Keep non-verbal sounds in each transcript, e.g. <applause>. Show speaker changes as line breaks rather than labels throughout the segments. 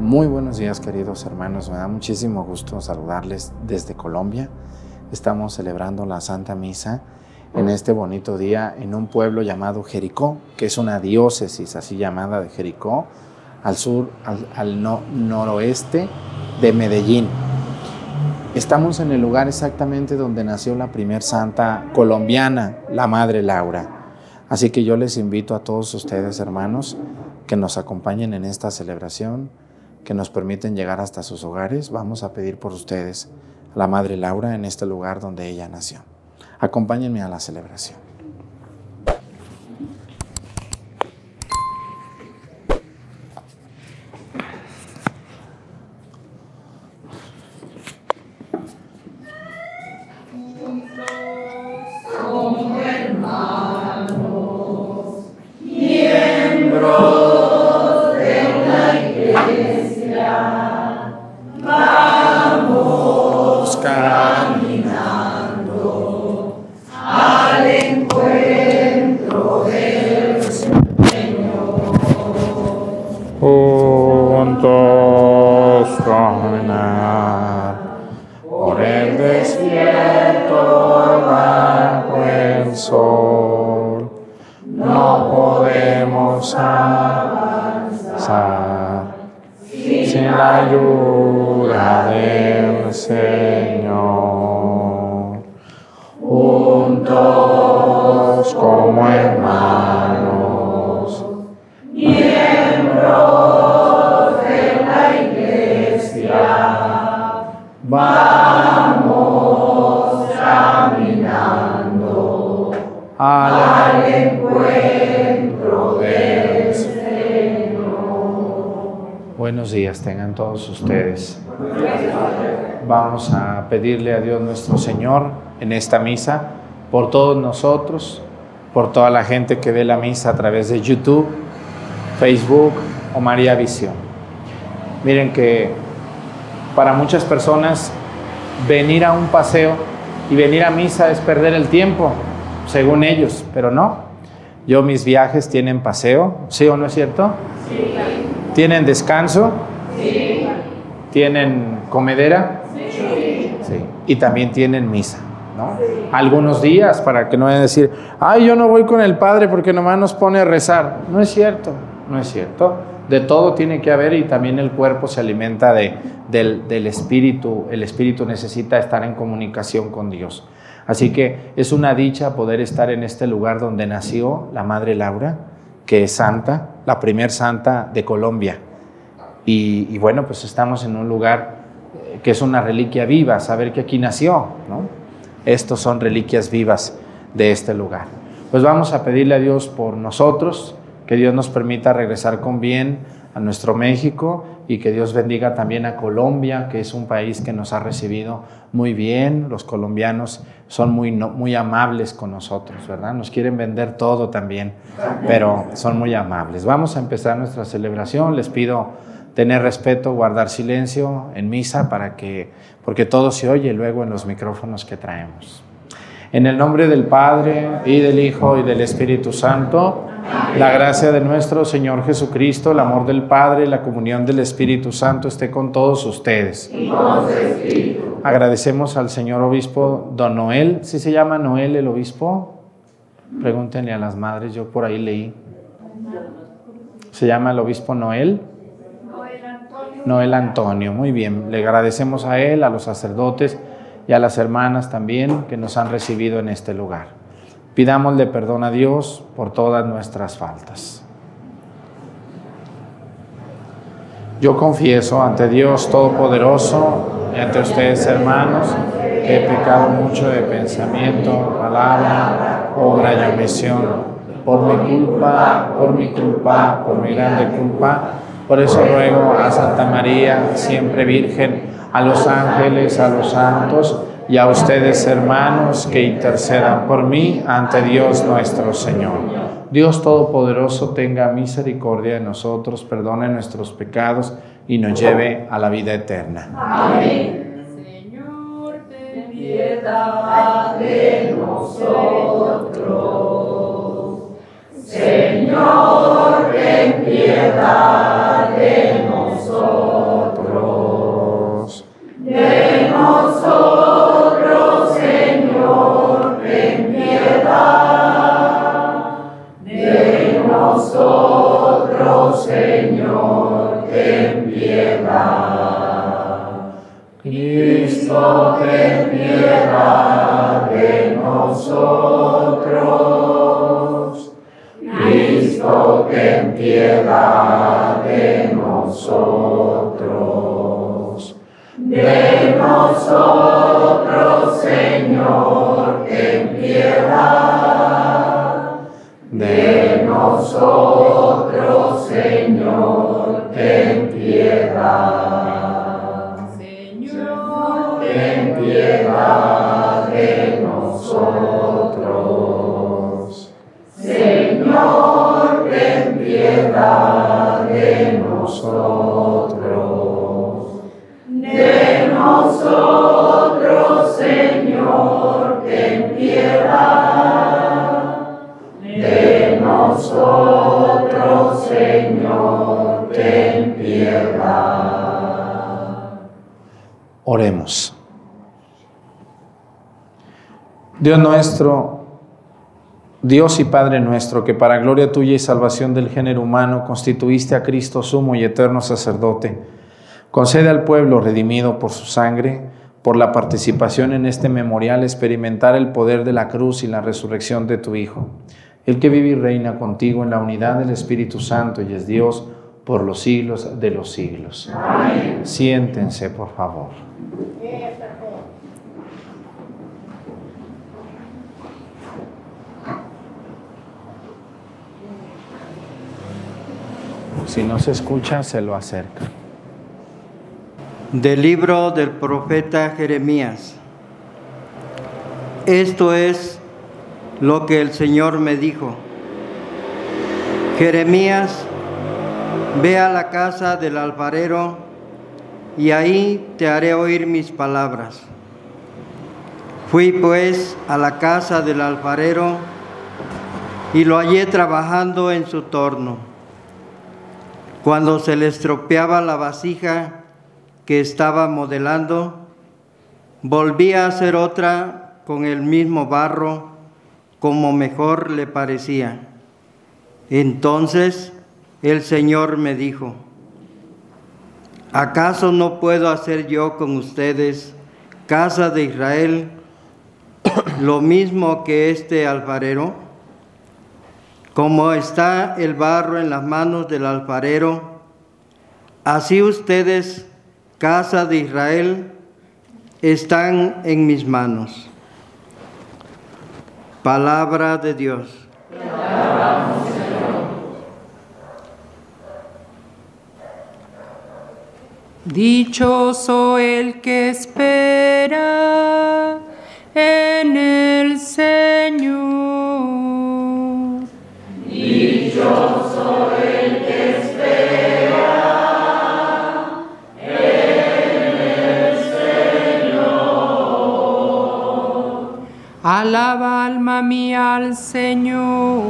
Muy buenos días queridos hermanos, me da muchísimo gusto saludarles desde Colombia. Estamos celebrando la Santa Misa en este bonito día en un pueblo llamado Jericó, que es una diócesis así llamada de Jericó, al sur, al, noroeste de Medellín. Estamos en el lugar exactamente donde nació la primer santa colombiana, la Madre Laura. Así que yo les invito a todos ustedes, hermanos, que nos acompañen en esta celebración que nos permiten llegar hasta sus hogares, vamos a pedir por ustedes a la Madre Laura en este lugar donde ella nació. Acompáñenme a la celebración. Todos ustedes. Vamos a pedirle a Dios nuestro Señor en esta misa por todos nosotros, por toda la gente que ve la misa a través de YouTube, Facebook o María Visión. Miren que para muchas personas venir a un paseo y venir a misa es perder el tiempo, según ellos, pero no. Yo mis viajes tienen paseo, ¿sí o no es cierto? Sí. ¿Tienen descanso? ¿Tienen comedera? Sí. Y también tienen misa, ¿no? Algunos días para que no vayan a decir, ay, yo no voy con el Padre porque nomás nos pone a rezar. No es cierto, no es cierto. De todo tiene que haber y también el cuerpo se alimenta de, del, espíritu. El espíritu necesita estar en comunicación con Dios. Así que es una dicha poder estar en este lugar donde nació la Madre Laura, que es santa, la primer santa de Colombia. Y, bueno, pues estamos en un lugar eh, que es una reliquia viva, saber que aquí nació, ¿no? Estos son reliquias vivas de este lugar. Pues vamos a pedirle a Dios por nosotros, que Dios nos permita regresar con bien a nuestro México y que Dios bendiga también a Colombia, que es un país que nos ha recibido muy bien. Los colombianos son muy, muy amables con nosotros, ¿verdad? Nos quieren vender todo también, pero son muy amables. Vamos a empezar nuestra celebración. Les pido tener respeto, guardar silencio en misa para que, porque todo se oye luego en los micrófonos que traemos. En el nombre del Padre y del Hijo y del Espíritu Santo, la gracia de nuestro Señor Jesucristo, el amor del Padre, la comunión del Espíritu Santo esté con todos ustedes. Agradecemos al señor obispo Don Noel. ¿Sí se llama Noel el obispo? Pregúntenle a las madres, yo por ahí leí. ¿Se llama el obispo Noel? Noel Antonio. Muy bien, le agradecemos a él, a los sacerdotes y a las hermanas también que nos han recibido en este lugar. Pidámosle perdón a Dios por todas nuestras faltas. Yo confieso ante Dios Todopoderoso y ante ustedes hermanos que he pecado mucho de pensamiento, palabra, obra y omisión. Por mi culpa, por mi culpa, por mi grande culpa por eso ruego a Santa María, siempre Virgen, a los ángeles, a los santos y a ustedes hermanos que intercedan por mí ante Dios nuestro Señor. Dios Todopoderoso tenga misericordia de nosotros, perdone nuestros pecados y nos lleve a la vida eterna.
Amén. Señor, ten piedad de nosotros. Señor, ten piedad de nosotros. Señor, Cristo, ten piedad de nosotros. Cristo, ten piedad de nosotros. De nosotros, Señor, ten piedad. De nosotros,
Dios nuestro, Dios y Padre nuestro, que para gloria tuya y salvación del género humano constituiste a Cristo sumo y eterno sacerdote, concede al pueblo redimido por su sangre, por la participación en este memorial, experimentar el poder de la cruz y la resurrección de tu Hijo, el que vive y reina contigo en la unidad del Espíritu Santo y es Dios por los siglos de los siglos. Siéntense, por favor. Si no se escucha, se lo acerca.
Del libro del profeta Jeremías. Esto es lo que el Señor me dijo. Jeremías, ve a la casa del alfarero y ahí te haré oír mis palabras. Fui pues a la casa del alfarero y lo hallé trabajando en su torno. Cuando se le estropeaba la vasija que estaba modelando, volví a hacer otra con el mismo barro como mejor le parecía. Entonces el Señor me dijo, ¿acaso no puedo hacer yo con ustedes, casa de Israel, lo mismo que este alfarero? Como está el barro en las manos del alfarero, así ustedes, casa de Israel, están en mis manos. Palabra de Dios.
Dichoso el que espera en el Señor. Alaba alma mía al Señor.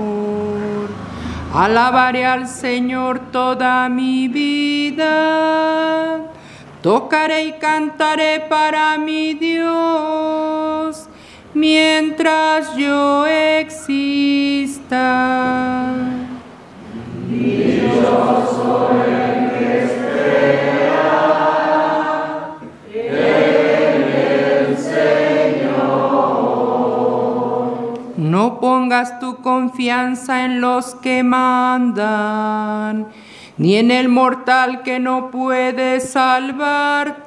Alabaré al Señor toda mi vida. Tocaré y cantaré para mi Dios mientras yo exista. No pongas tu confianza en los que mandan, ni en el mortal que no puede salvarte,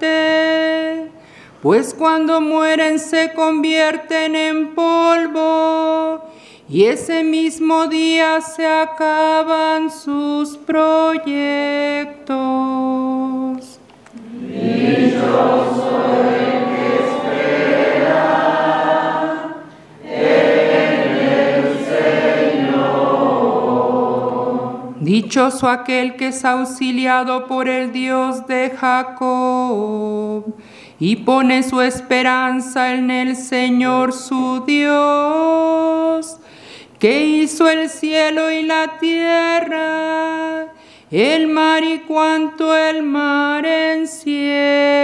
pues cuando mueren se convierten en polvo, y ese mismo día se acaban sus proyectos.
Espera en el Señor.
Dichoso aquel que es auxiliado por el Dios de Jacob y pone su esperanza en el Señor su Dios, que hizo el cielo y la tierra, el mar y cuanto el mar encierra.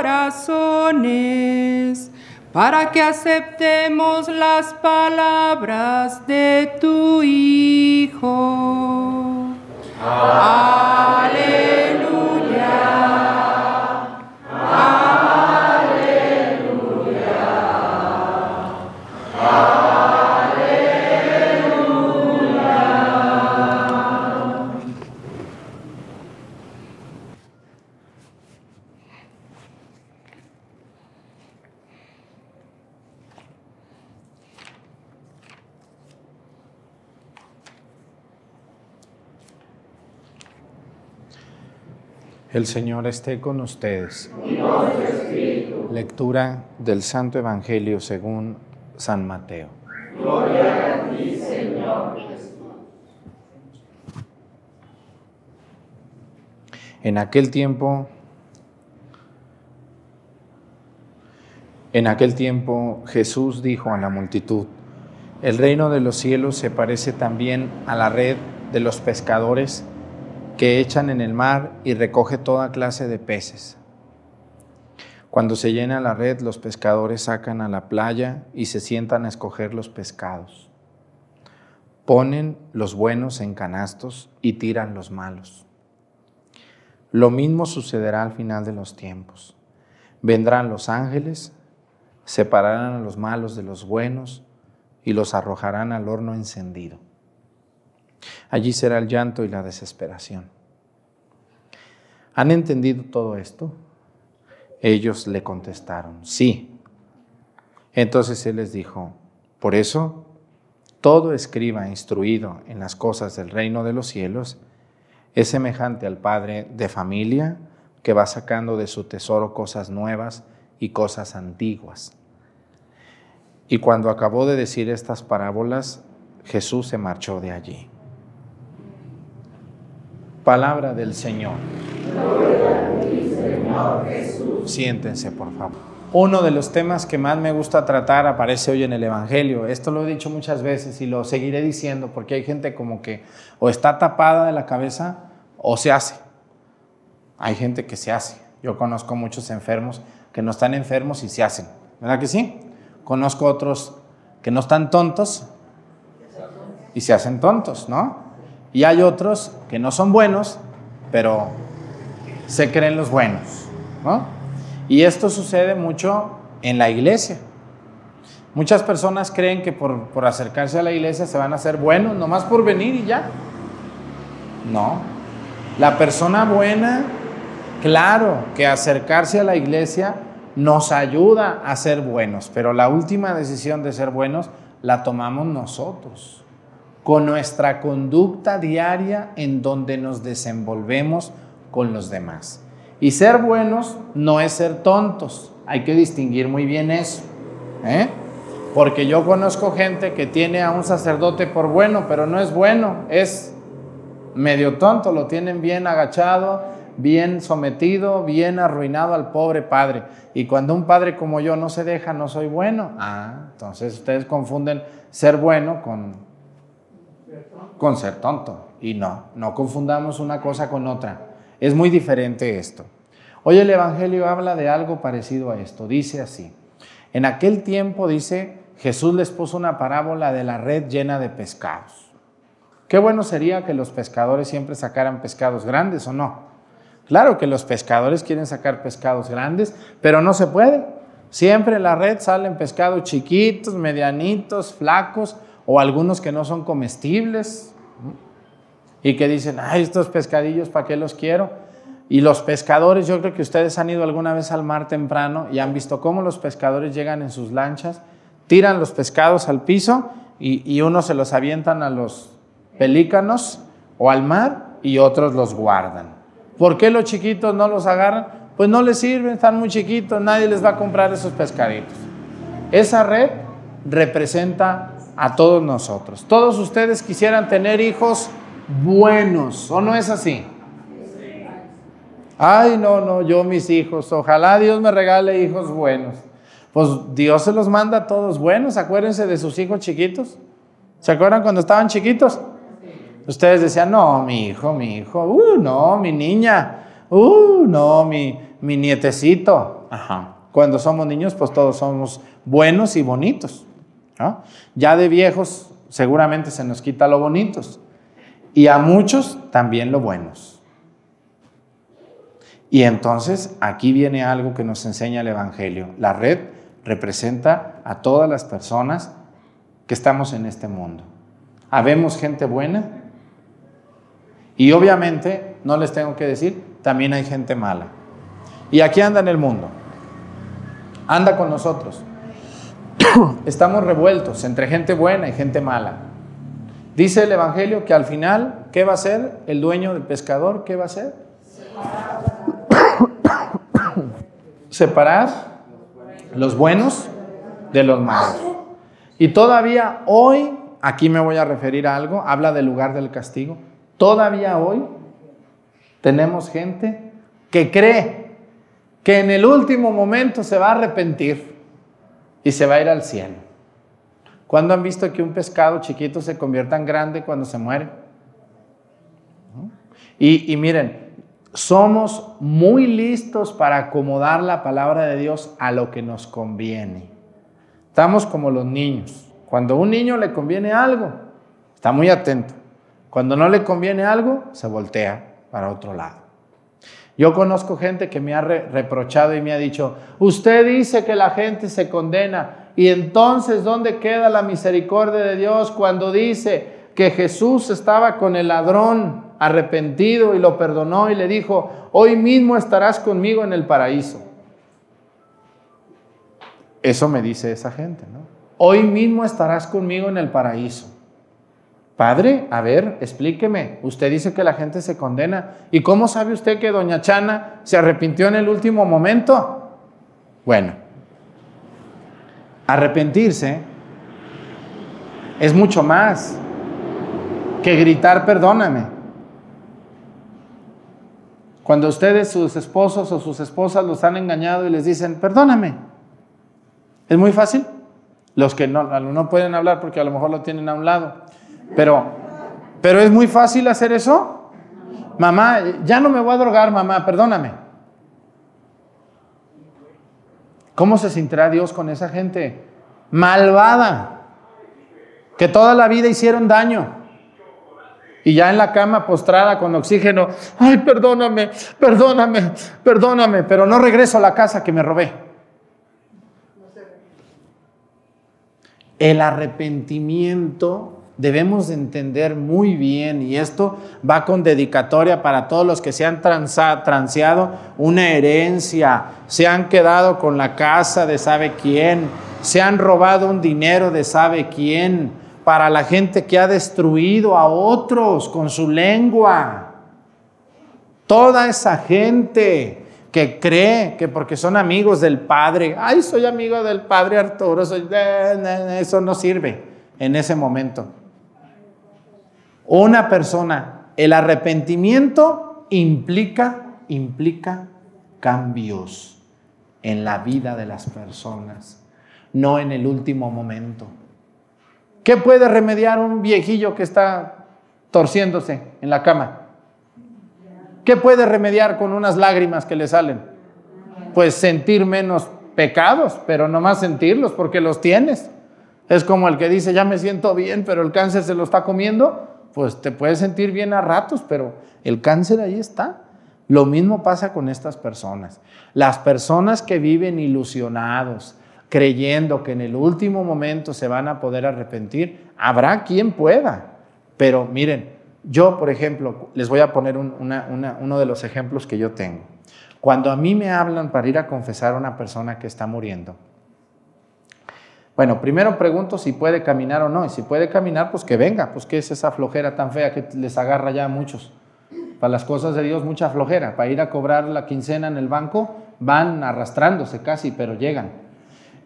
Corazones para que aceptemos las palabras de tu Hijo.
El Señor esté con ustedes. Lectura del Santo Evangelio según San Mateo. En aquel tiempo, en aquel tiempo Jesús dijo a la multitud, el reino de los cielos se parece también a la red de los pescadores que echan en el mar y recoge toda clase de peces. Cuando se llena la red, los pescadores sacan a la playa y se sientan a escoger los pescados. Ponen los buenos en canastos y tiran los malos. Lo mismo sucederá al final de los tiempos. Vendrán los ángeles, separarán a los malos de los buenos y los arrojarán al horno encendido. Allí será el llanto y la desesperación. ¿Han entendido todo esto? Ellos le contestaron, sí. Entonces él les dijo, por eso, todo escriba instruido en las cosas del reino de los cielos es semejante al padre de familia que va sacando de su tesoro cosas nuevas y cosas antiguas. Y cuando acabó de decir estas parábolas, Jesús se marchó de allí. Palabra del Señor. Siéntense, por favor. Uno de los temas que más me gusta tratar aparece hoy en el Evangelio. Esto lo he dicho muchas veces y lo seguiré diciendo porque hay gente como que o está tapada de la cabeza o se hace. Hay gente que se hace. Yo conozco muchos enfermos que no están enfermos y se hacen. ¿Verdad que sí? Conozco otros que no están tontos y se hacen tontos, ¿no? Y hay otros que no son buenos, pero se creen los buenos, ¿no? Y esto sucede mucho en la iglesia. Muchas personas creen que por, por acercarse a la iglesia se van a hacer buenos, nomás por venir y ya. No. La persona buena, claro que acercarse a la iglesia nos ayuda a ser buenos, pero la última decisión de ser buenos la tomamos nosotros, con nuestra conducta diaria en donde nos desenvolvemos con los demás. Y ser buenos no es ser tontos, hay que distinguir muy bien eso. ¿eh? Porque yo conozco gente que tiene a un sacerdote por bueno, pero no es bueno, es medio tonto, lo tienen bien agachado, bien sometido, bien arruinado al pobre padre. Y cuando un padre como yo no se deja, no soy bueno. Ah, entonces ustedes confunden ser bueno con, con ser tonto. Y no, no confundamos una cosa con otra. Es muy diferente esto. Hoy el Evangelio habla de algo parecido a esto. Dice así. En aquel tiempo, dice, Jesús les puso una parábola de la red llena de pescados. Qué bueno sería que los pescadores siempre sacaran pescados grandes o no. Claro que los pescadores quieren sacar pescados grandes, pero no se puede. Siempre en la red salen pescados chiquitos, medianitos, flacos o algunos que no son comestibles y que dicen, ay, estos pescadillos, ¿para qué los quiero? Y los pescadores, yo creo que ustedes han ido alguna vez al mar temprano y han visto cómo los pescadores llegan en sus lanchas, tiran los pescados al piso y, y unos se los avientan a los pelícanos o al mar y otros los guardan. ¿Por qué los chiquitos no los agarran? Pues no les sirven, están muy chiquitos, nadie les va a comprar esos pescaditos. Esa red representa a todos nosotros. Todos ustedes quisieran tener hijos buenos, ¿o no es así? Ay, no, no, yo mis hijos, ojalá Dios me regale hijos buenos. Pues Dios se los manda a todos buenos, acuérdense de sus hijos chiquitos. ¿Se acuerdan cuando estaban chiquitos? Ustedes decían, no, mi hijo, mi hijo, uh, no, mi niña, uh, no, mi, mi nietecito. Ajá. Cuando somos niños, pues todos somos buenos y bonitos. Ya de viejos, seguramente se nos quita lo bonitos. Y a muchos también lo buenos. Y entonces aquí viene algo que nos enseña el Evangelio. La red representa a todas las personas que estamos en este mundo. Habemos gente buena y obviamente, no les tengo que decir, también hay gente mala. Y aquí anda en el mundo. Anda con nosotros. <coughs> Estamos revueltos entre gente buena y gente mala. Dice el Evangelio que al final, ¿qué va a ser el dueño del pescador? ¿Qué va a hacer? <coughs> separar los buenos de los malos. Y todavía hoy, aquí me voy a referir a algo, habla del lugar del castigo. Todavía hoy tenemos gente que cree que en el último momento se va a arrepentir y se va a ir al cielo. ¿Cuándo han visto que un pescado chiquito se convierta en grande cuando se muere? Y, y miren, somos muy listos para acomodar la palabra de Dios a lo que nos conviene. Estamos como los niños. Cuando a un niño le conviene algo, está muy atento. Cuando no le conviene algo, se voltea para otro lado. Yo conozco gente que me ha reprochado y me ha dicho, usted dice que la gente se condena y entonces ¿dónde queda la misericordia de Dios cuando dice que Jesús estaba con el ladrón arrepentido y lo perdonó y le dijo, hoy mismo estarás conmigo en el paraíso. Eso me dice esa gente, ¿no? Hoy mismo estarás conmigo en el paraíso. Padre, a ver, explíqueme. Usted dice que la gente se condena. ¿Y cómo sabe usted que doña Chana se arrepintió en el último momento? Bueno, arrepentirse es mucho más que gritar perdóname. Cuando ustedes, sus esposos o sus esposas los han engañado y les dicen, perdóname, es muy fácil. Los que no, pueden hablar porque a lo mejor lo tienen a un lado. Pero, pero es muy fácil hacer eso. Mamá, ya no me voy a drogar, mamá, perdóname. ¿Cómo se sentirá Dios con esa gente malvada? Que toda la vida hicieron daño. Y ya en la cama postrada con oxígeno, ay, perdóname, perdóname, perdóname, pero no regreso a la casa que me robé. El arrepentimiento debemos de entender muy bien, y esto va con dedicatoria para todos los que se han transeado una herencia, se han quedado con la casa de sabe quién, se han robado un dinero de sabe quién, para la gente que ha destruido a otros con su lengua. Toda esa gente que cree que porque son amigos del Padre, ay, soy amigo del Padre Arturo, eso no sirve en ese momento. Una persona, el arrepentimiento implica, implica cambios en la vida de las personas, no en el último momento. ¿Qué puede remediar un viejillo que está torciéndose en la cama? ¿Qué puede remediar con unas lágrimas que le salen? Pues sentir menos pecados, pero no más sentirlos porque los tienes. Es como el que dice, ya me siento bien, pero el cáncer se lo está comiendo. Pues te puedes sentir bien a ratos, pero el cáncer ahí está. Lo mismo pasa con estas personas. Las personas que viven ilusionados, creyendo que en el último momento se van a poder arrepentir, habrá quien pueda. Pero miren, yo, por ejemplo, les voy a poner uno de los ejemplos que yo tengo. Cuando a mí me hablan para ir a confesar a una persona que está muriendo, bueno, primero pregunto si puede caminar o no, y si puede caminar, pues que venga, pues qué es esa flojera tan fea que les agarra ya a muchos. Para las cosas de Dios, mucha flojera. Para ir a cobrar la quincena en el banco, van arrastrándose casi, pero llegan.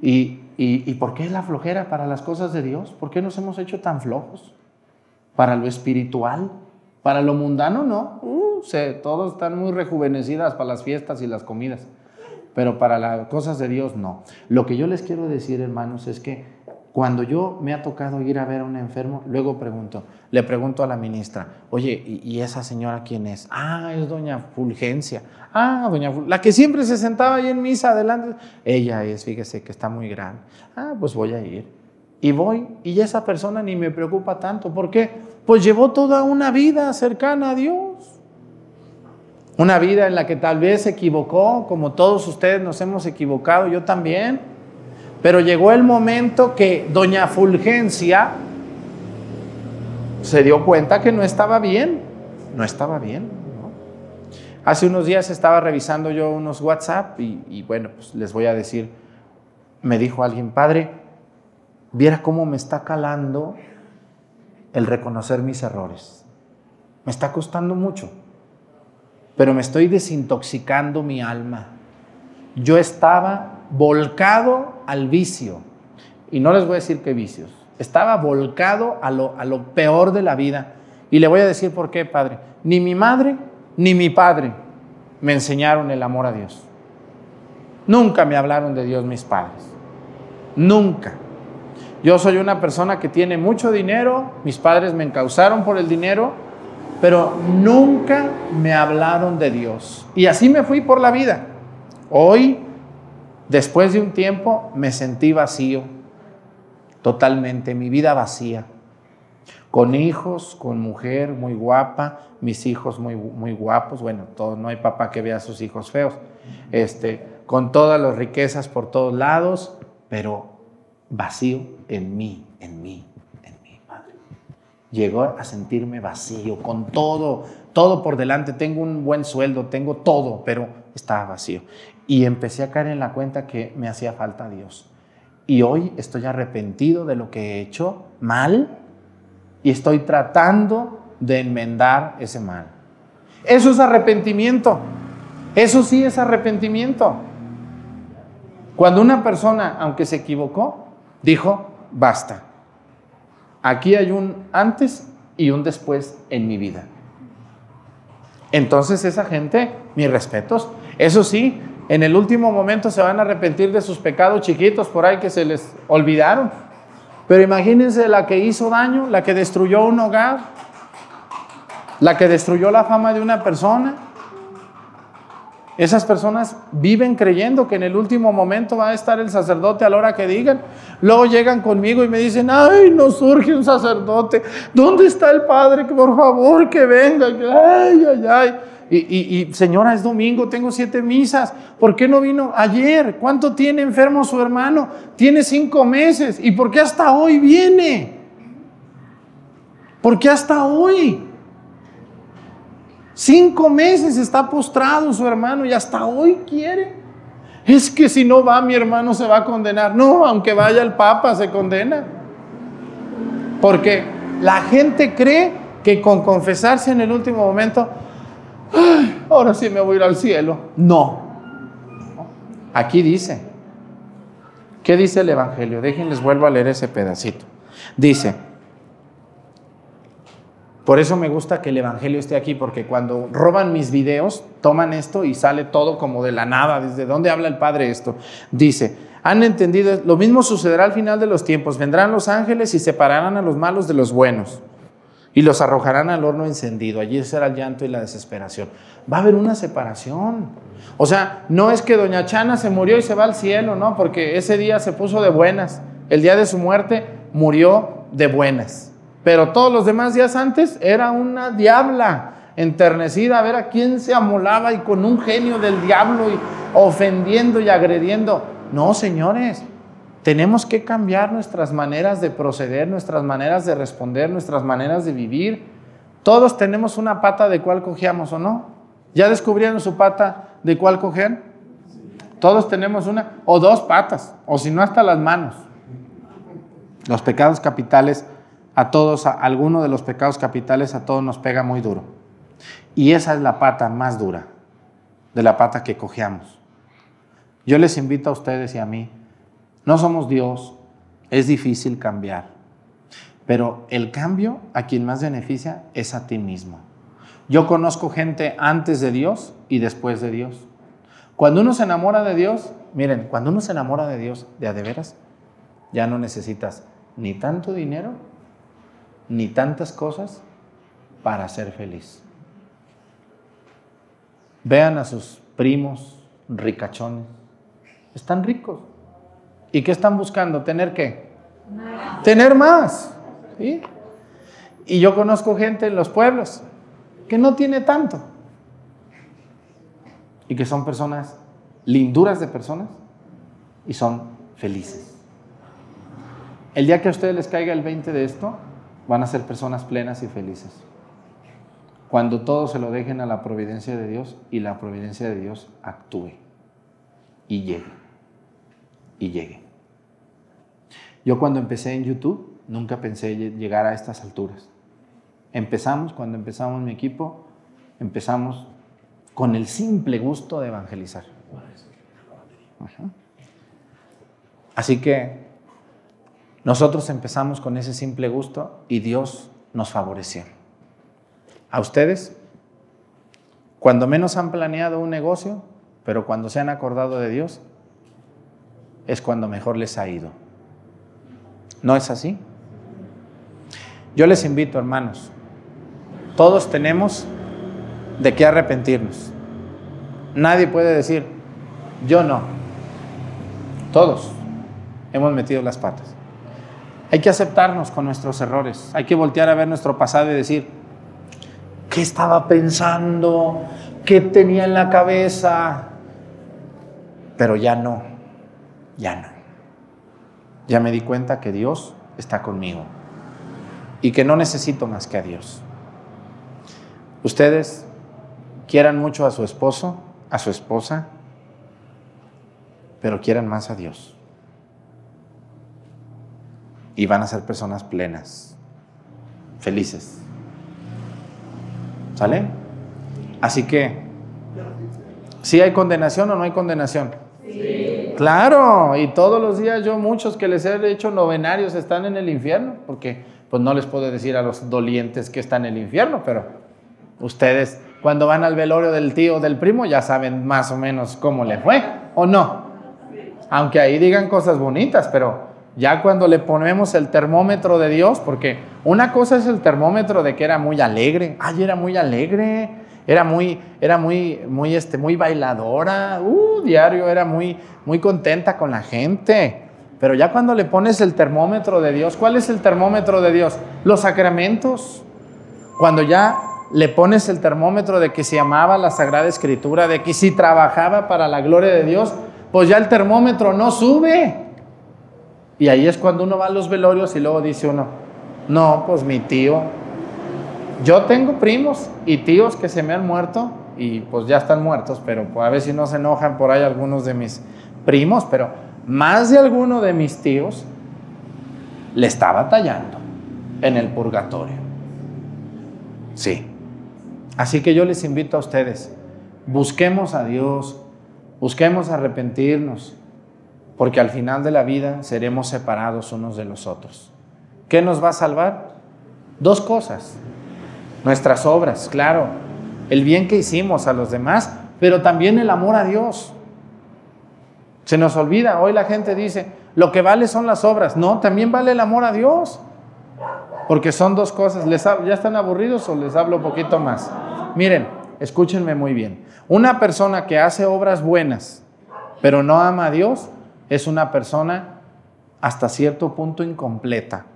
¿Y, por qué la flojera para las cosas de Dios? ¿Por qué nos hemos hecho tan flojos? Para lo espiritual, para lo mundano no. Uh, se, todos están muy rejuvenecidas para las fiestas y las comidas, pero para las cosas de Dios no. Lo que yo les quiero decir, hermanos, es que cuando yo me ha tocado ir a ver a un enfermo, luego pregunto, le pregunto a la ministra, oye, ¿y, esa señora quién es? Ah, es doña Fulgencia. Ah, doña Fulgencia, la que siempre se sentaba ahí en misa adelante. Ella es, fíjese que está muy grande. Ah, pues voy a ir. Y voy, y esa persona ni me preocupa tanto. ¿Por qué? Pues llevó toda una vida cercana a Dios. Una vida en la que tal vez se equivocó, como todos ustedes nos hemos equivocado, yo también. Pero llegó el momento que doña Fulgencia se dio cuenta que no estaba bien. No estaba bien. Hace unos días estaba revisando yo unos WhatsApp y, y bueno, pues les voy a decir, me dijo alguien, padre, viera cómo me está calando el reconocer mis errores. Me está costando mucho, pero me estoy desintoxicando mi alma. Yo estaba volcado al vicio, y no les voy a decir qué vicios, estaba volcado a lo, a lo peor de la vida. Y le voy a decir por qué, Padre. Ni mi madre ni mi padre me enseñaron el amor a Dios. Nunca me hablaron de Dios mis padres. Nunca. Yo soy una persona que tiene mucho dinero, mis padres me encausaron por el dinero, pero nunca me hablaron de Dios. Y así me fui por la vida. Hoy, después de un tiempo, me sentí vacío, totalmente, mi vida vacía. Con hijos, con mujer muy guapa, mis hijos muy, muy guapos, bueno, todo, no hay papá que vea a sus hijos feos, este, con todas las riquezas por todos lados, pero vacío en mí, en mí. Llegó a sentirme vacío, con todo, todo por delante. Tengo un buen sueldo, tengo todo, pero estaba vacío. Y empecé a caer en la cuenta que me hacía falta Dios. Y hoy estoy arrepentido de lo que he hecho mal y estoy tratando de enmendar ese mal. Eso es arrepentimiento. Eso sí es arrepentimiento. Cuando una persona, aunque se equivocó, dijo, basta. Aquí hay un antes y un después en mi vida. Entonces esa gente, mis respetos. Eso sí, en el último momento se van a arrepentir de sus pecados chiquitos por ahí que se les olvidaron. Pero imagínense la que hizo daño, la que destruyó un hogar, la que destruyó la fama de una persona, esas personas viven creyendo que en el último momento va a estar el sacerdote a la hora que digan. Luego llegan conmigo y me dicen, ay, no surge un sacerdote. ¿Dónde está el Padre? Que por favor que venga. Ay, ay, ay. Y, y, señora, es domingo, tengo siete misas. ¿Por qué no vino ayer? ¿Cuánto tiene enfermo su hermano? Tiene cinco meses. ¿Y por qué hasta hoy viene? ¿Por qué hasta hoy? Cinco meses está postrado su hermano y hasta hoy quiere. Es que si no va mi hermano se va a condenar. No, aunque vaya el Papa se condena. Porque la gente cree que con confesarse en el último momento, ahora sí me voy a ir al cielo. No. Aquí dice. ¿Qué dice el Evangelio? Déjenles vuelvo a leer ese pedacito. Dice, por eso me gusta que el Evangelio esté aquí, porque cuando roban mis videos, toman esto y sale todo como de la nada. ¿Desde dónde habla el Padre esto? Dice, han entendido, lo mismo sucederá al final de los tiempos. Vendrán los ángeles y separarán a los malos de los buenos y los arrojarán al horno encendido. Allí será el llanto y la desesperación. Va a haber una separación. O sea, no es que doña Chana se murió y se va al cielo, ¿no? Porque ese día se puso de buenas. El día de su muerte murió de buenas. Pero todos los demás días antes era una diabla enternecida a ver a quién se amolaba y con un genio del diablo y ofendiendo y agrediendo. No, señores, tenemos que cambiar nuestras maneras de proceder, nuestras maneras de responder, nuestras maneras de vivir. Todos tenemos una pata de cuál cogíamos o no. ¿Ya descubrieron su pata de cuál coger? Todos tenemos una o dos patas, o si no hasta las manos. Los pecados capitales a todos, a alguno de los pecados capitales, a todos nos pega muy duro. Y esa es la pata más dura de la pata que cojeamos. Yo les invito a ustedes y a mí, no somos Dios, es difícil cambiar, pero el cambio a quien más beneficia es a ti mismo. Yo conozco gente antes de Dios y después de Dios. Cuando uno se enamora de Dios, miren, cuando uno se enamora de Dios de a de veras, ya no necesitas ni tanto dinero, ni tantas cosas para ser feliz. Vean a sus primos ricachones. Están ricos. ¿Y qué están buscando? ¿Tener qué? Tener más. ¿sí? Y yo conozco gente en los pueblos que no tiene tanto. Y que son personas, linduras de personas, y son felices. El día que a ustedes les caiga el 20 de esto, van a ser personas plenas y felices. Cuando todo se lo dejen a la providencia de Dios y la providencia de Dios actúe y llegue. Y llegue. Yo cuando empecé en YouTube, nunca pensé llegar a estas alturas. Empezamos, cuando empezamos mi equipo, empezamos con el simple gusto de evangelizar. Así que nosotros empezamos con ese simple gusto y Dios nos favoreció. A ustedes, cuando menos han planeado un negocio, pero cuando se han acordado de Dios, es cuando mejor les ha ido. ¿No es así? Yo les invito, hermanos, todos tenemos de qué arrepentirnos. Nadie puede decir, yo no. Todos hemos metido las patas. Hay que aceptarnos con nuestros errores. Hay que voltear a ver nuestro pasado y decir, ¿qué estaba pensando? ¿Qué tenía en la cabeza? Pero ya no, ya no. Ya me di cuenta que Dios está conmigo y que no necesito más que a Dios. Ustedes quieran mucho a su esposo, a su esposa, pero quieran más a Dios. Y van a ser personas plenas, felices. ¿Sale? Así que, ¿sí hay condenación o no hay condenación? Sí. Claro, y todos los días yo muchos que les he hecho novenarios están en el infierno, porque pues no les puedo decir a los dolientes que están en el infierno, pero Ustedes cuando van al velorio del tío o del primo ya saben más o menos cómo le fue, ¿o no? Aunque ahí digan cosas bonitas, pero ya cuando le ponemos el termómetro de Dios, porque una cosa es el termómetro de que era muy alegre, ay, era muy alegre, era muy, era muy, muy, este, muy bailadora, uh, diario, era muy, muy contenta con la gente. Pero ya cuando le pones el termómetro de Dios, ¿cuál es el termómetro de Dios? Los sacramentos. Cuando ya le pones el termómetro de que se amaba la Sagrada Escritura, de que si trabajaba para la gloria de Dios, pues ya el termómetro no sube. Y ahí es cuando uno va a los velorios y luego dice uno, no, pues mi tío, yo tengo primos y tíos que se me han muerto y pues ya están muertos, pero pues a ver si no se enojan por ahí algunos de mis primos, pero más de alguno de mis tíos le estaba tallando en el purgatorio. Sí. Así que yo les invito a ustedes, busquemos a Dios, busquemos arrepentirnos, porque al final de la vida seremos separados unos de los otros. ¿Qué nos va a salvar? Dos cosas. Nuestras obras, claro, el bien que hicimos a los demás, pero también el amor a Dios. Se nos olvida, hoy la gente dice, lo que vale son las obras. No, también vale el amor a Dios. Porque son dos cosas. ¿Les ¿Ya están aburridos o les hablo un poquito más? Miren, escúchenme muy bien. Una persona que hace obras buenas, pero no ama a Dios, es una persona hasta cierto punto incompleta,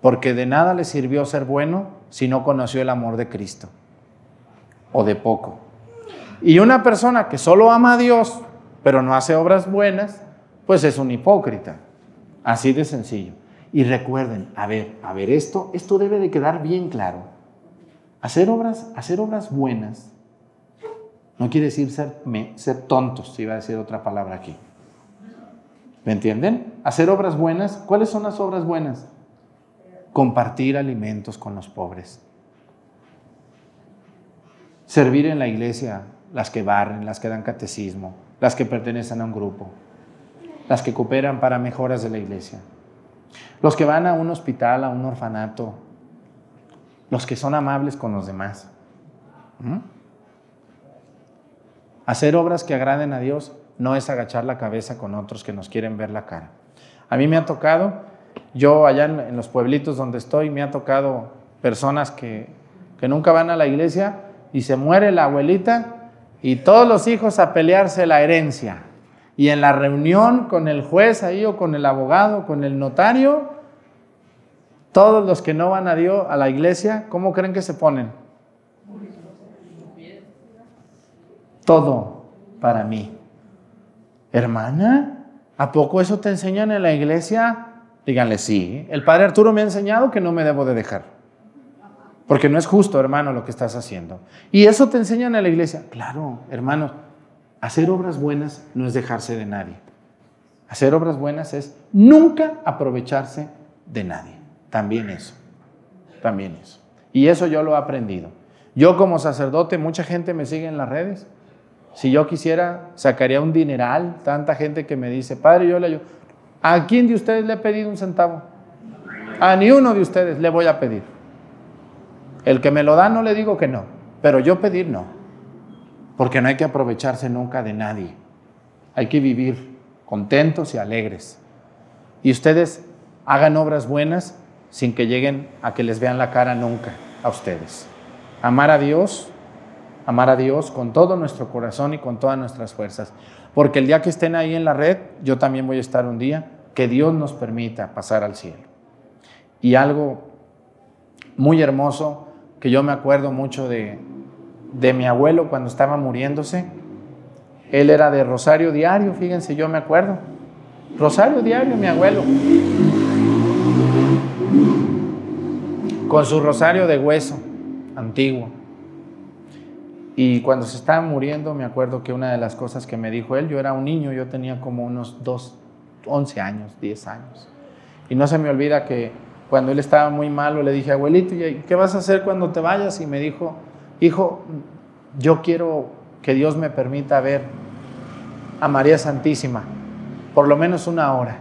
porque de nada le sirvió ser bueno si no conoció el amor de Cristo, o de poco. Y una persona que solo ama a Dios, pero no hace obras buenas, pues es un hipócrita. Así de sencillo. Y recuerden, a ver, a ver, esto, esto debe de quedar bien claro. Hacer obras, hacer obras buenas no quiere decir ser, ser tontos, iba a decir otra palabra aquí. ¿Me entienden? Hacer obras buenas, ¿cuáles son las obras buenas? Compartir alimentos con los pobres. Servir en la iglesia, las que barren, las que dan catecismo, las que pertenecen a un grupo, las que cooperan para mejoras de la iglesia. Los que van a un hospital, a un orfanato, los que son amables con los demás. ¿Mm? Hacer obras que agraden a Dios no es agachar la cabeza con otros que nos quieren ver la cara. A mí me ha tocado, yo allá en, los pueblitos donde estoy, me ha tocado personas que, que nunca van a la iglesia y se muere la abuelita y todos los hijos a pelearse la herencia. Y en la reunión con el juez ahí o con el abogado, con el notario, todos los que no van a Dios, a la iglesia, ¿cómo creen que se ponen? Todo para mí. Hermana, ¿a poco eso te enseñan en la iglesia? Díganle, sí. El padre Arturo me ha enseñado que no me debo de dejar. Porque no es justo, hermano, lo que estás haciendo. ¿Y eso te enseñan en la iglesia? Claro, hermanos, hacer obras buenas no es dejarse de nadie. Hacer obras buenas es nunca aprovecharse de nadie. También eso. También eso. Y eso yo lo he aprendido. Yo como sacerdote, mucha gente me sigue en las redes. Si yo quisiera, sacaría un dineral. Tanta gente que me dice, Padre, yo le ayudo. ¿A quién de ustedes le he pedido un centavo? A ni uno de ustedes le voy a pedir. El que me lo da no le digo que no, pero yo pedir no. Porque no hay que aprovecharse nunca de nadie. Hay que vivir contentos y alegres. Y ustedes hagan obras buenas sin que lleguen a que les vean la cara nunca a ustedes. Amar a Dios, amar a Dios con todo nuestro corazón y con todas nuestras fuerzas. Porque el día que estén ahí en la red, yo también voy a estar un día, que Dios nos permita pasar al cielo. Y algo muy hermoso, que yo me acuerdo mucho de, de mi abuelo cuando estaba muriéndose. Él era de Rosario Diario, fíjense, yo me acuerdo. Rosario Diario, mi abuelo con su rosario de hueso antiguo. Y cuando se estaba muriendo, me acuerdo que una de las cosas que me dijo él, yo era un niño, yo tenía como unos 2, 11 años, 10 años. Y no se me olvida que cuando él estaba muy malo, le dije, abuelito, ¿qué vas a hacer cuando te vayas? Y me dijo, hijo, yo quiero que Dios me permita ver a María Santísima, por lo menos una hora.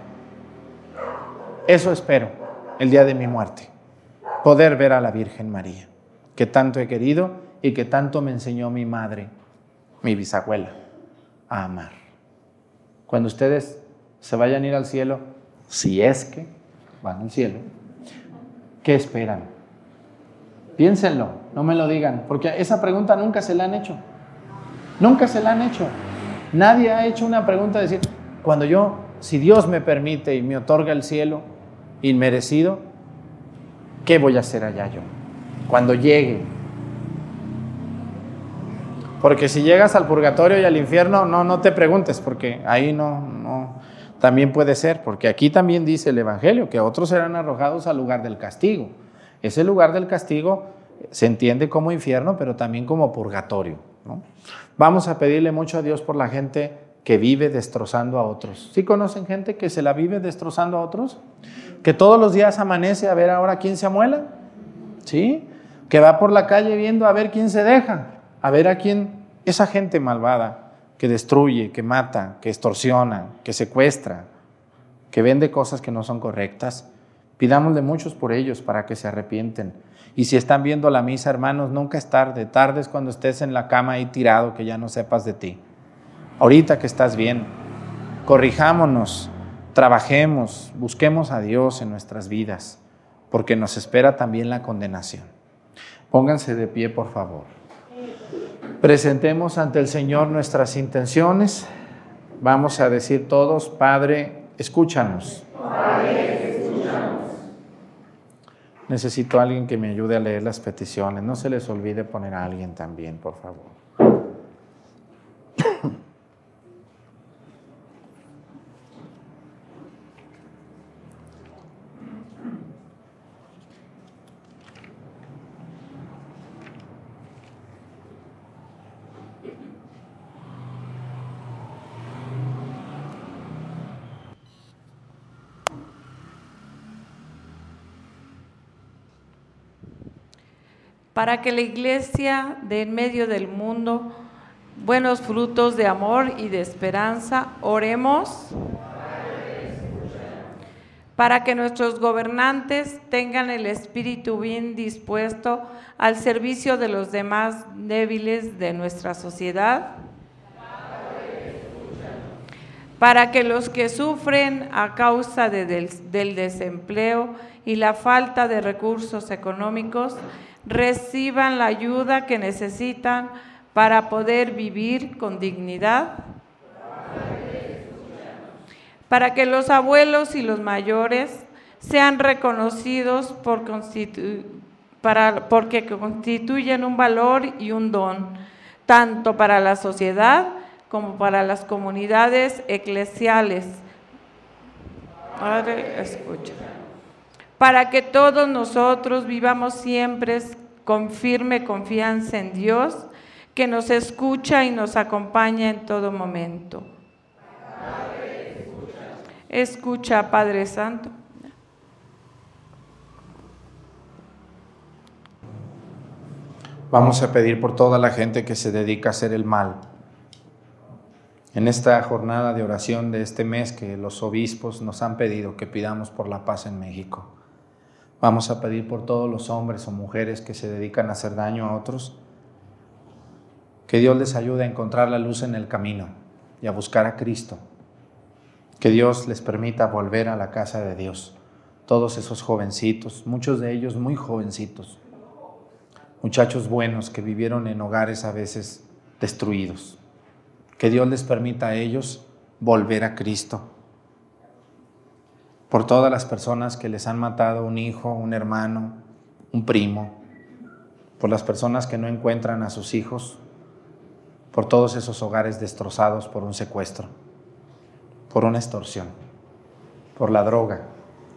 Eso espero el día de mi muerte. Poder ver a la Virgen María, que tanto he querido y que tanto me enseñó mi madre, mi bisabuela, a amar. Cuando ustedes se vayan a ir al cielo, si es que van al cielo, ¿qué esperan? Piénsenlo, no me lo digan, porque esa pregunta nunca se la han hecho. Nunca se la han hecho. Nadie ha hecho una pregunta de decir, cuando yo, si Dios me permite y me otorga el cielo, inmerecido, ¿qué voy a hacer allá yo? Cuando llegue. Porque si llegas al purgatorio y al infierno, no, no te preguntes, porque ahí no, no, también puede ser, porque aquí también dice el Evangelio que otros serán arrojados al lugar del castigo. Ese lugar del castigo se entiende como infierno, pero también como purgatorio. Vamos a pedirle mucho a Dios por la gente que vive destrozando a otros. ¿Sí conocen gente que se la vive destrozando a otros? Que todos los días amanece a ver ahora quién se amuela. ¿Sí? Que va por la calle viendo a ver quién se deja, a ver a quién esa gente malvada que destruye, que mata, que extorsiona, que secuestra, que vende cosas que no son correctas. Pidámosle muchos por ellos para que se arrepienten. Y si están viendo la misa, hermanos, nunca es tarde. Tarde cuando estés en la cama ahí tirado que ya no sepas de ti ahorita que estás bien, corrijámonos, trabajemos, busquemos a Dios en nuestras vidas, porque nos espera también la condenación. Pónganse de pie, por favor. Presentemos ante el Señor nuestras intenciones. Vamos a decir todos, Padre, escúchanos. Padre, escúchanos. Necesito a alguien que me ayude a leer las peticiones. No se les olvide poner a alguien también, por favor.
Para que la iglesia dé en medio del mundo buenos frutos de amor y de esperanza. Oremos. para que nuestros gobernantes tengan el espíritu bien dispuesto al servicio de los demás débiles de nuestra sociedad, para que los que sufren a causa de del, del desempleo y la falta de recursos económicos reciban la ayuda que necesitan para poder vivir con dignidad, para que los abuelos y los mayores sean reconocidos por para, porque constituyen un valor y un don, tanto para la sociedad como para las comunidades eclesiales. Padre, escucha. Para que todos nosotros vivamos siempre con firme confianza en Dios, que nos escucha y nos acompaña en todo momento. Escucha, Padre Santo.
Vamos a pedir por toda la gente que se dedica a hacer el mal. En esta jornada de oración de este mes que los obispos nos han pedido que pidamos por la paz en México. Vamos a pedir por todos los hombres o mujeres que se dedican a hacer daño a otros. Que Dios les ayude a encontrar la luz en el camino y a buscar a Cristo. Que Dios les permita volver a la casa de Dios. Todos esos jovencitos, muchos de ellos muy jovencitos, muchachos buenos que vivieron en hogares a veces destruidos. Que Dios les permita a ellos volver a Cristo. Por todas las personas que les han matado un hijo, un hermano, un primo. Por las personas que no encuentran a sus hijos. Por todos esos hogares destrozados por un secuestro. Por una extorsión. Por la droga,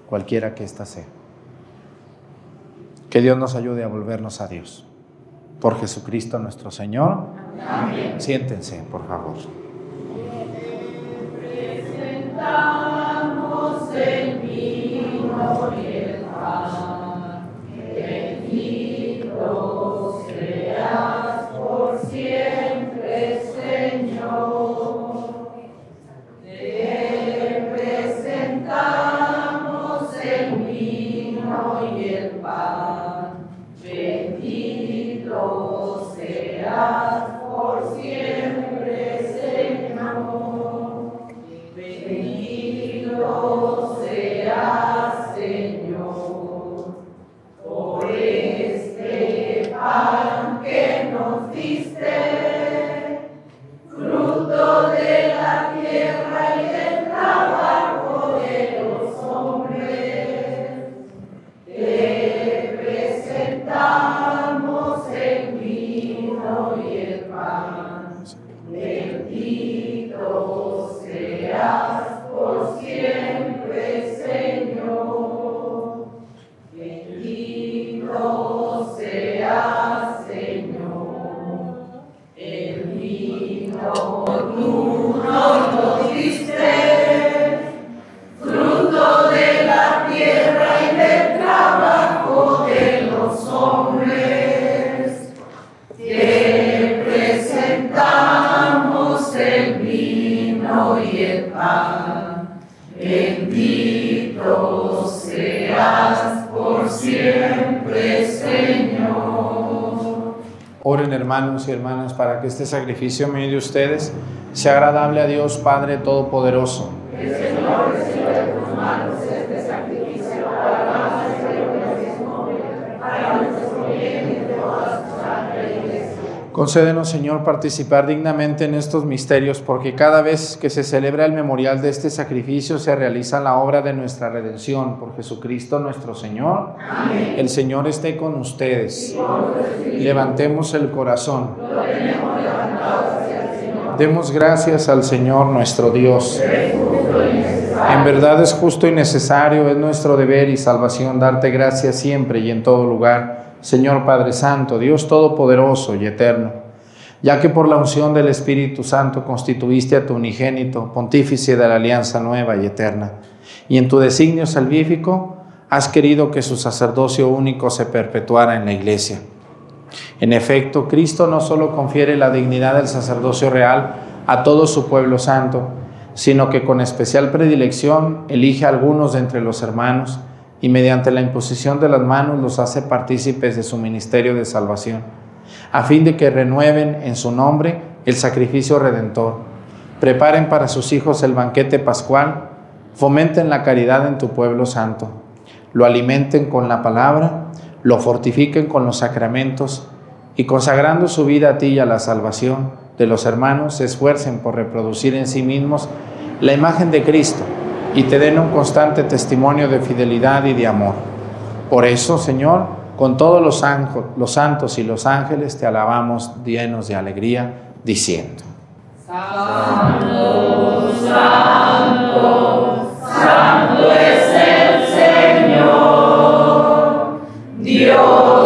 cualquiera que ésta sea. Que Dios nos ayude a volvernos a Dios. Por Jesucristo nuestro Señor. Amén. Siéntense, por favor.
Vino este
sacrificio mío de ustedes sea agradable a Dios Padre Todopoderoso
reciba de tus manos este sacrificio para nuestra para nuestro bien y de toda su santa iglesia.
Concédenos, Señor, participar dignamente en estos misterios, porque cada vez que se celebra el memorial de este sacrificio se realiza la obra de nuestra redención por Jesucristo nuestro Señor.
Amén.
El Señor esté con ustedes. Levantemos el corazón. Demos gracias al Señor nuestro Dios. En verdad es justo y necesario, es nuestro deber y salvación darte gracias siempre y en todo lugar, Señor Padre Santo, Dios Todopoderoso y Eterno, ya que por la unción del Espíritu Santo constituiste a tu unigénito, pontífice de la alianza nueva y eterna, y en tu designio salvífico has querido que su sacerdocio único se perpetuara en la Iglesia. En efecto, Cristo no solo confiere la dignidad del sacerdocio real a todo su pueblo santo, sino que con especial predilección elige a algunos de entre los hermanos y mediante la imposición de las manos los hace partícipes de su ministerio de salvación, a fin de que renueven en su nombre el sacrificio redentor, preparen para sus hijos el banquete pascual, fomenten la caridad en tu pueblo santo, lo alimenten con la palabra, lo fortifiquen con los sacramentos y consagrando su vida a ti y a la salvación de los hermanos, se esfuercen por reproducir en sí mismos la imagen de Cristo y te den un constante testimonio de fidelidad y de amor. Por eso, Señor, con todos los, santos y los ángeles te alabamos llenos de alegría, diciendo. Santo, santo, santo es el Señor, Dios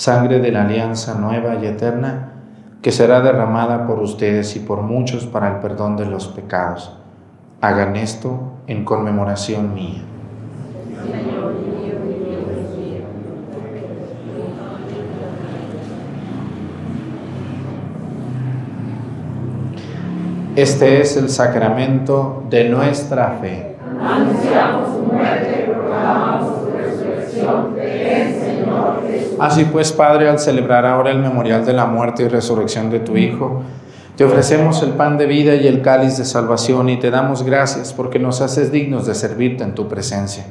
sangre de la alianza nueva y eterna, que será derramada por ustedes y por muchos para el perdón de los pecados. Hagan esto en conmemoración mía. Este es el sacramento de nuestra fe.
Anunciamos su muerte y proclamamos su resurrección.
Así pues, Padre, al celebrar ahora el memorial de la muerte y resurrección de tu Hijo, te ofrecemos el pan de vida y el cáliz de salvación y te damos gracias porque nos haces dignos de servirte en tu presencia.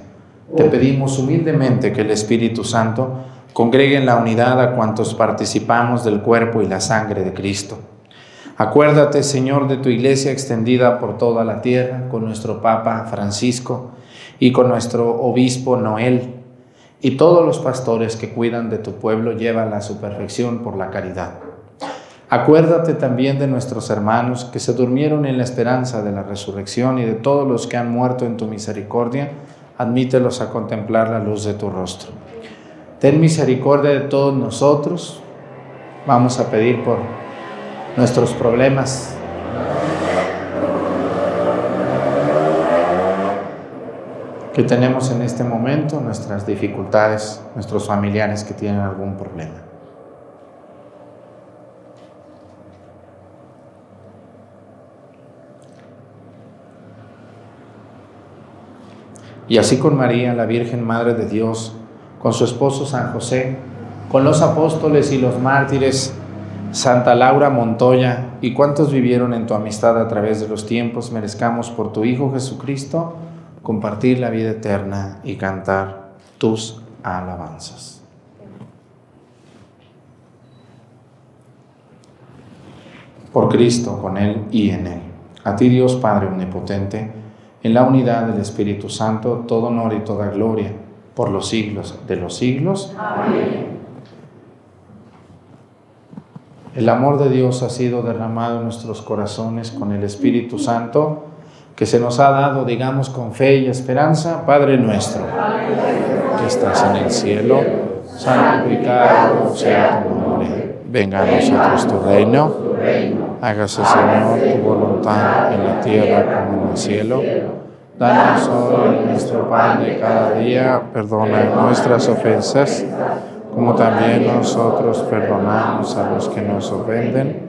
Te pedimos humildemente que el Espíritu Santo congregue en la unidad a cuantos participamos del cuerpo y la sangre de Cristo. Acuérdate, Señor, de tu iglesia extendida por toda la tierra, con nuestro Papa Francisco y con nuestro Obispo Noel, y todos los pastores que cuidan de tu pueblo, llévala a su perfección por la caridad. Acuérdate también de nuestros hermanos que se durmieron en la esperanza de la resurrección y de todos los que han muerto en tu misericordia, admítelos a contemplar la luz de tu rostro. Ten misericordia de todos nosotros. Vamos a pedir por nuestros problemas. Que tenemos en este momento, nuestras dificultades, nuestros familiares que tienen algún problema. Y así con María, la Virgen Madre de Dios, con su esposo San José, con los apóstoles y los mártires, Santa Laura Montoya y cuantos vivieron en tu amistad a través de los tiempos, merezcamos por tu Hijo Jesucristo compartir la vida eterna y cantar tus alabanzas. Por Cristo, con Él y en Él. A ti Dios Padre Omnipotente, en la unidad del Espíritu Santo, todo honor y toda gloria por los siglos de los siglos.
Amén.
El amor de Dios ha sido derramado en nuestros corazones con el Espíritu Santo que se nos ha dado, digamos, con fe y esperanza. Padre nuestro, que estás en el cielo, santificado sea tu nombre. Venga a nosotros tu reino. Hágase, Señor, tu voluntad en la tierra como en el cielo. Danos hoy nuestro pan de cada día. Perdona nuestras ofensas, como también nosotros perdonamos a los que nos ofenden.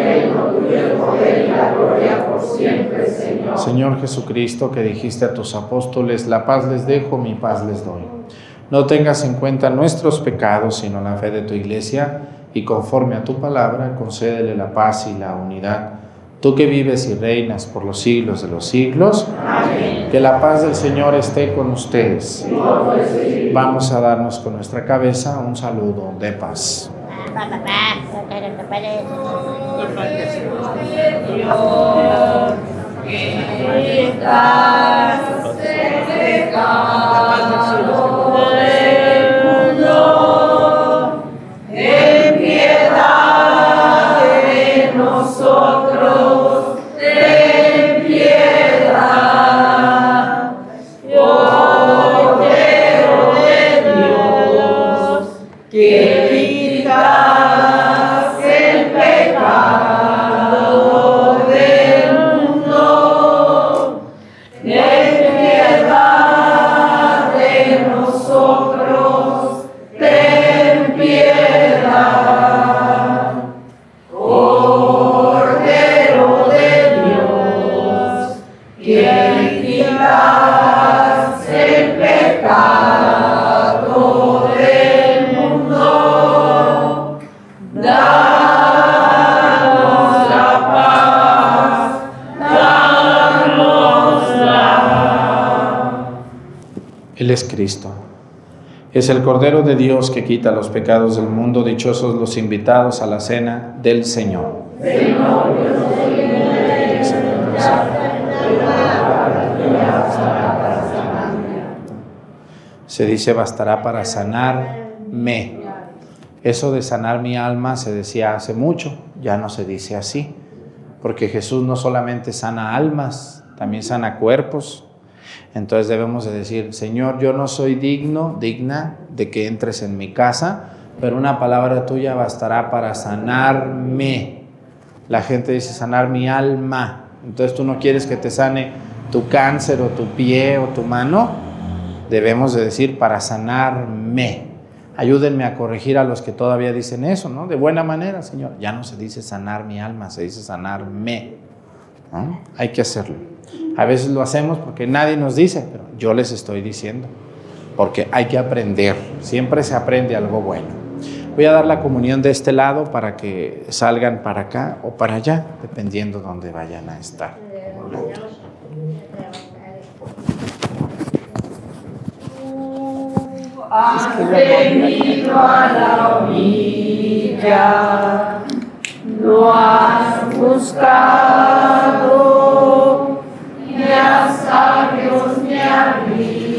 Señor Jesucristo, que dijiste a tus apóstoles, la paz les dejo, mi paz les doy. No tengas en cuenta nuestros pecados, sino la fe de tu iglesia y conforme a tu palabra, concédele la paz y la unidad. Tú que vives y reinas por los siglos de los siglos, que la paz del Señor esté con ustedes. Vamos a darnos con nuestra cabeza un saludo de paz. Dios, Es Cristo. Es el Cordero de Dios que quita los pecados del mundo. Dichosos los invitados a la cena del Señor. Se dice bastará para sanarme. Eso de sanar mi alma se decía hace mucho, ya no se dice así, porque Jesús no solamente sana almas, también sana cuerpos, entonces debemos de decir, Señor, yo no soy digno, digna de que entres en mi casa, pero una palabra tuya bastará para sanarme. La gente dice sanar mi alma. Entonces tú no quieres que te sane tu cáncer o tu pie o tu mano. Debemos de decir para sanarme. Ayúdenme a corregir a los que todavía dicen eso, ¿no? De buena manera, Señor. Ya no se dice sanar mi alma, se dice sanarme. Hay que hacerlo. A veces lo hacemos porque nadie nos dice, pero yo les estoy diciendo, porque hay que aprender, siempre se aprende algo bueno. Voy a dar la comunión de este lado para que salgan para acá o para allá, dependiendo de dónde vayan a estar.
Has venido a la orilla, lo has buscado y a sabios me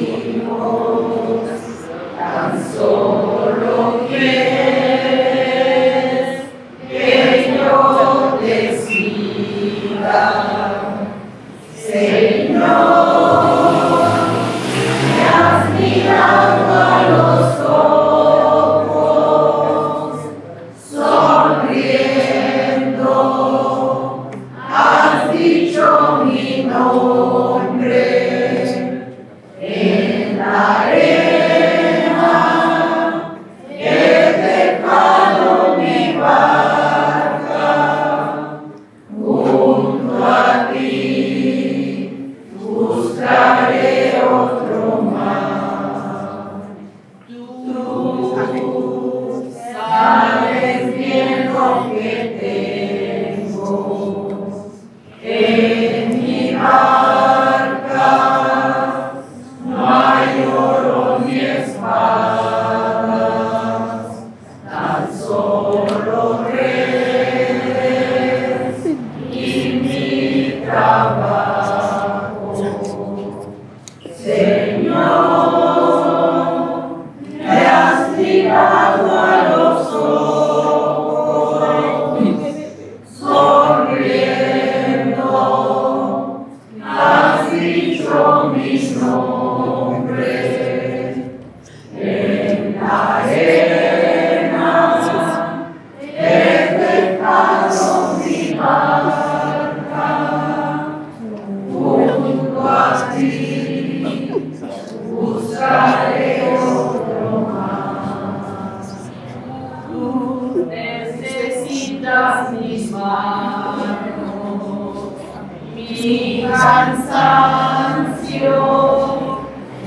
Constantio,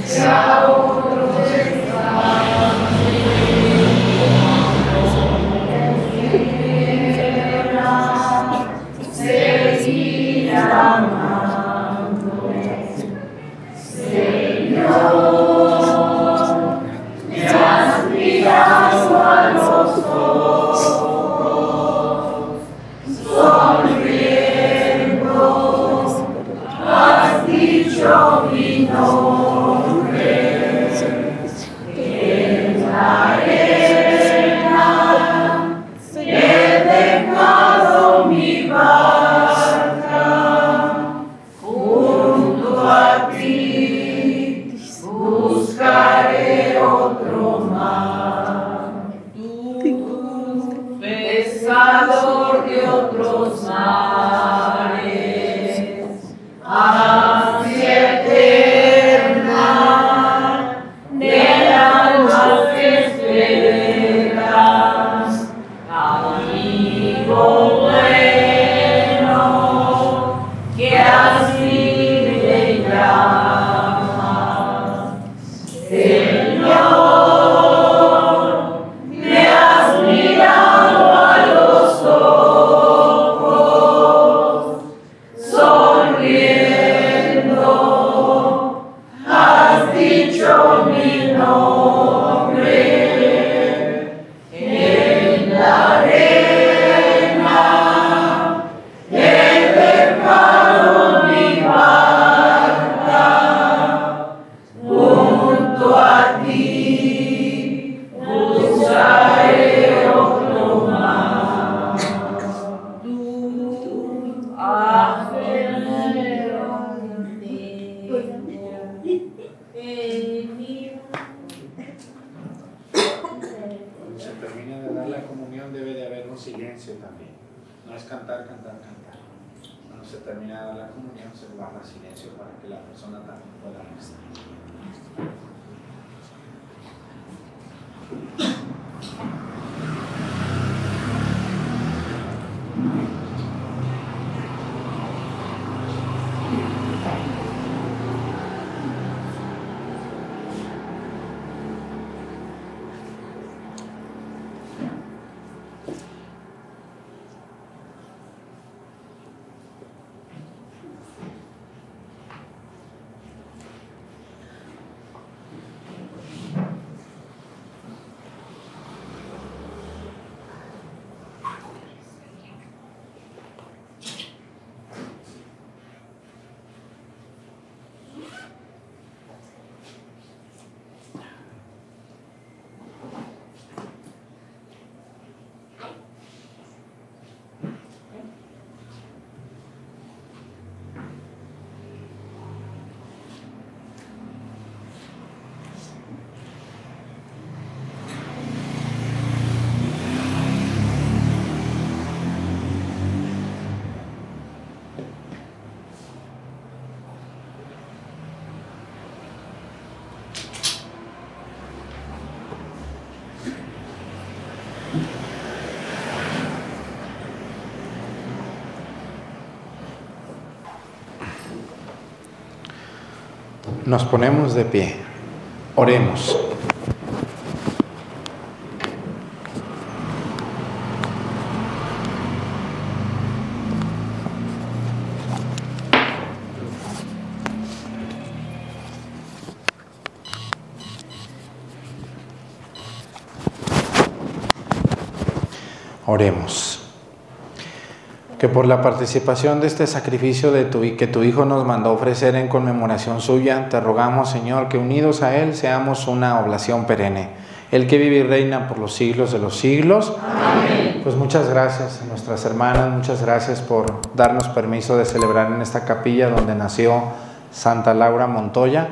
ciao.
Nos ponemos de pie. Oremos. Oremos que por la participación de este sacrificio de tu, que tu Hijo nos mandó ofrecer en conmemoración suya, te rogamos, Señor, que unidos a Él seamos una oblación perenne. El que vive y reina por los siglos de los siglos. Amén. Pues muchas gracias a nuestras hermanas, muchas gracias por darnos permiso de celebrar en esta capilla donde nació Santa Laura Montoya.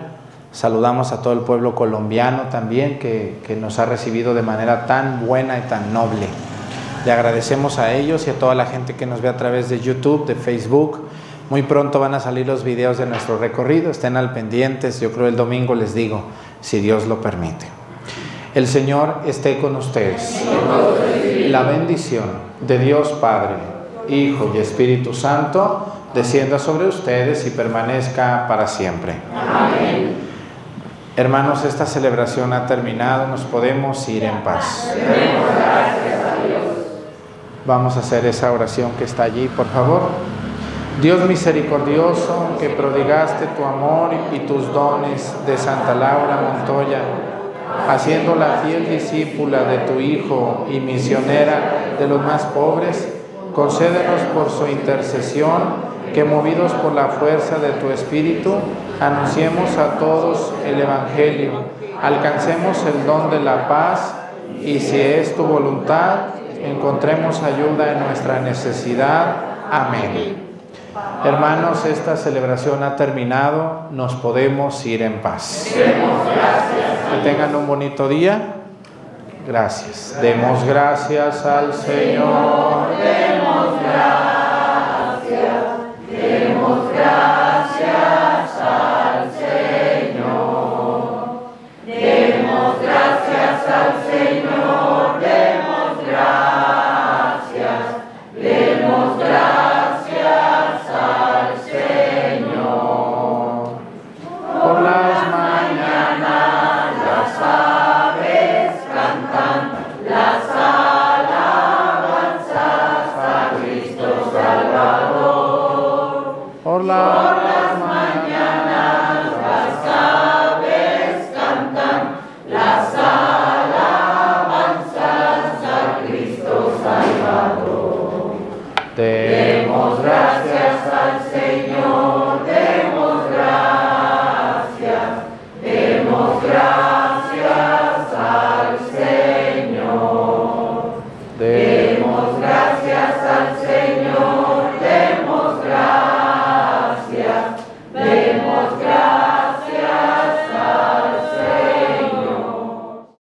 Saludamos a todo el pueblo colombiano también que, que nos ha recibido de manera tan buena y tan noble. Le agradecemos a ellos y a toda la gente que nos ve a través de YouTube, de Facebook. Muy pronto van a salir los videos de nuestro recorrido, estén al pendientes, yo creo el domingo les digo, si Dios lo permite. El Señor esté con ustedes. La bendición de Dios Padre, Hijo y Espíritu Santo descienda sobre ustedes y permanezca para siempre.
Amén.
Hermanos, esta celebración ha terminado, nos podemos ir en paz. Vamos a hacer esa oración que está allí, por favor. Dios misericordioso, que prodigaste tu amor y tus dones de Santa Laura Montoya, haciéndola fiel discípula de tu Hijo y misionera de los más pobres, concédenos por su intercesión que movidos por la fuerza de tu Espíritu, anunciemos a todos el Evangelio, alcancemos el don de la paz y si es tu voluntad, encontremos ayuda en nuestra necesidad. Amén. Hermanos, esta celebración ha terminado, nos podemos ir en paz. Que tengan un bonito día. Gracias. Demos gracias al Señor.
Demos gracias, demos gracias.